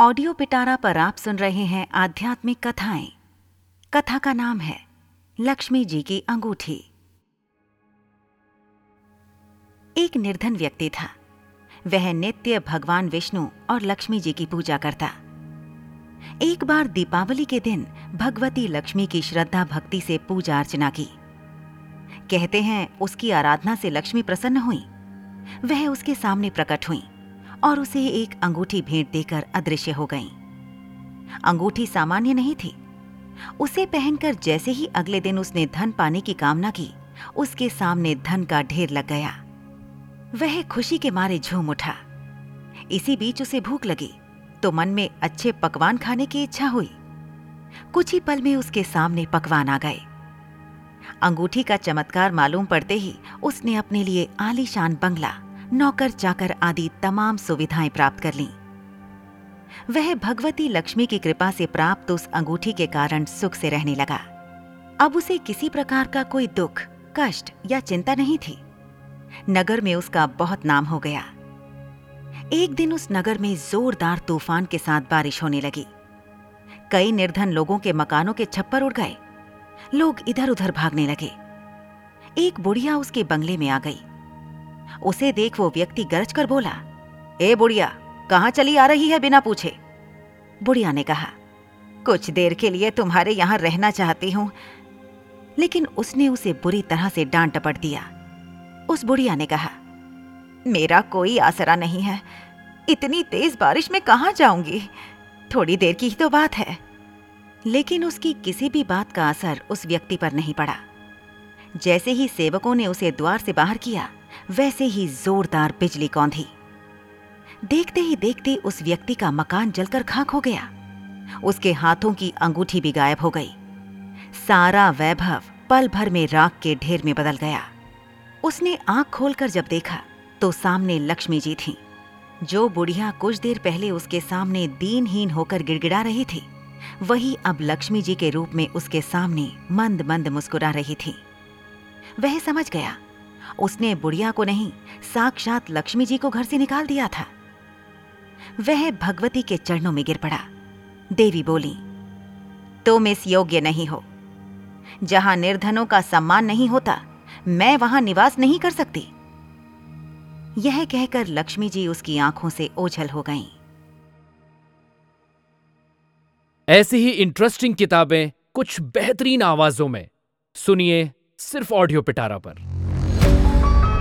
Audio पिटारा पर आप सुन रहे हैं आध्यात्मिक कथाएँ। कथा का नाम है, लक्ष्मी जी की अंगूठी। एक निर्धन व्यक्ति था। वह नित्य भगवान विष्णु और लक्ष्मी जी की पूजा करता। एक बार दीपावली के दिन भगवती लक्ष्मी की श्रद्धा भक्ति से पूजा अर्चना की। कहते हैं, उसकी आराधना से लक्ष्मी प्रसन्न हुई। वह उसके सामने प्रकट हुई। और उसे एक अंगूठी भेंट देकर अदृश्य हो गईं। अंगूठी सामान्य नहीं थी। उसे पहनकर जैसे ही अगले दिन उसने धन पाने की कामना की, उसके सामने धन का ढेर लग गया। वह खुशी के मारे झूम उठा। इसी बीच उसे भूख लगी तो मन में अच्छे पकवान खाने की इच्छा हुई। कुछ ही पल में उसके सामने पकवान आ गए। अंगूठी का चमत्कार मालूम पड़ते ही उसने अपने लिए आलीशान बंगला नौकर चाकर आदि तमाम सुविधाएँ प्राप्त कर लीं। वह भगवती लक्ष्मी की कृपा से प्राप्त उस अंगूठी के कारण सुख से रहने लगा। अब उसे किसी प्रकार का कोई दुख, कष्ट या चिंता नहीं थी। नगर में उसका बहुत नाम हो गया। एक दिन उस नगर में जोरदार तूफ़ान के साथ बारिश होने लगी। कई निर्धन लोगों के मकानों के छप्पर उड़ गए। लोग इधर उधर भागने लगे। एक बुढ़िया उसके बंगले में आ गई। उसे देख वो व्यक्ति गरज कर बोला, ए बुढ़िया, कहाँ चली आ रही है बिना पूछे? बुढ़िया ने कहा, कुछ देर के लिए तुम्हारे यहाँ रहना चाहती हूँ। लेकिन उसने उसे बुरी तरह से डांट टपट दिया। उस बुढ़िया ने कहा, मेरा कोई आसरा नहीं है। इतनी तेज बारिश में कहाँ जाऊँगी? थोड़ी देर की ही तो बात है। लेकिन उसकी किसी भी बात का असर उस व्यक्ति पर नहीं पड़ा। जैसे ही सेवकों ने उसे द्वार से बाहर किया वैसे ही जोरदार बिजली कौंधी। देखते ही देखते उस व्यक्ति का मकान जलकर खाक हो गया। उसके हाथों की अंगूठी भी गायब हो गई। सारा वैभव पल भर में राख के ढेर में बदल गया। उसने आँख खोलकर जब देखा तो सामने लक्ष्मी जी थीं, जो बुढ़िया कुछ देर पहले उसके सामने दीनहीन होकर गिड़गिड़ा रही थी वही अब लक्ष्मी जी के रूप में उसके सामने मंद मंद मुस्कुरा रही थी। वह समझ गया उसने बुढ़िया को नहीं, साक्षात लक्ष्मी जी को घर से निकाल दिया था। वह भगवती के चरणों में गिर पड़ा। देवी बोली, तुम इस योग्य नहीं हो। जहाँ निर्धनों का सम्मान नहीं होता, मैं वहाँ निवास नहीं कर सकती। यह कहकर लक्ष्मी जी उसकी आँखों से ओझल हो गईं। ऐसी ही इंटरेस्टिंग किताबें कुछ बेहतरीन आवाजों में। सुनिए सिर्फ़ ऑडियो पिटारा पर।